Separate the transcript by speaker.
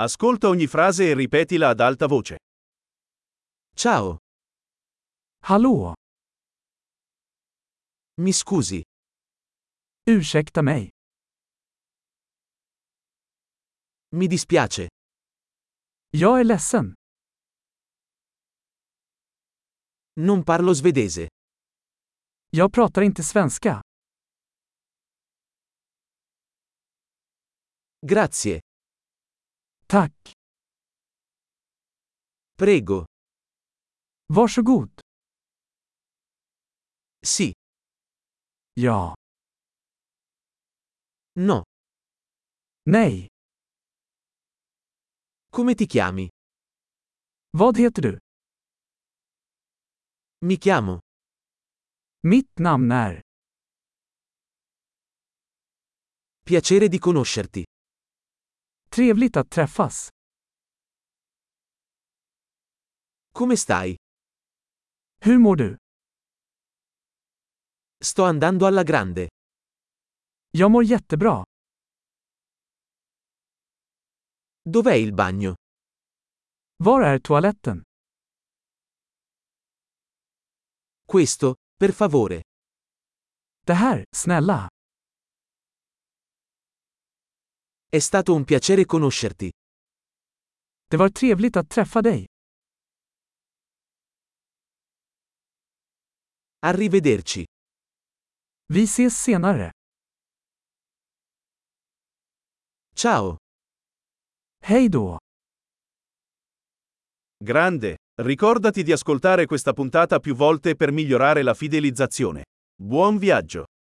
Speaker 1: Ascolta ogni frase e ripetila ad alta voce.
Speaker 2: Ciao,
Speaker 3: Hallå!
Speaker 2: mi scusi,
Speaker 3: Ursäkta mig.
Speaker 2: mi dispiace,
Speaker 3: Jag är ledsen.
Speaker 2: non parlo svedese.
Speaker 3: Jag pratar inte svenska.
Speaker 2: Grazie,
Speaker 3: Tack.
Speaker 2: prego,
Speaker 3: Varsågod.
Speaker 2: sì,
Speaker 3: Ja.
Speaker 2: no.
Speaker 3: Nej.
Speaker 2: Come ti chiami?
Speaker 3: Vad heter du?
Speaker 2: Mi chiamo.
Speaker 3: Mitt namn är.
Speaker 2: Piacere di conoscerti.
Speaker 3: Trevligt att träffas.
Speaker 2: Come stai?
Speaker 3: Hur mår du?
Speaker 2: Sto andando alla grande.
Speaker 3: Jag mår jättebra.
Speaker 2: Dov'è il bagno?
Speaker 3: Var är toaletten?
Speaker 2: Questo, per favore.
Speaker 3: Det här, snälla.
Speaker 2: È stato un piacere conoscerti.
Speaker 3: Det var trevligt att träffa dig.
Speaker 2: Arrivederci.
Speaker 3: Vi ses senare.
Speaker 2: Ciao.
Speaker 3: Hej då!
Speaker 1: Grande! Ricordati di ascoltare questa puntata più volte per migliorare la fidelizzazione. Buon viaggio!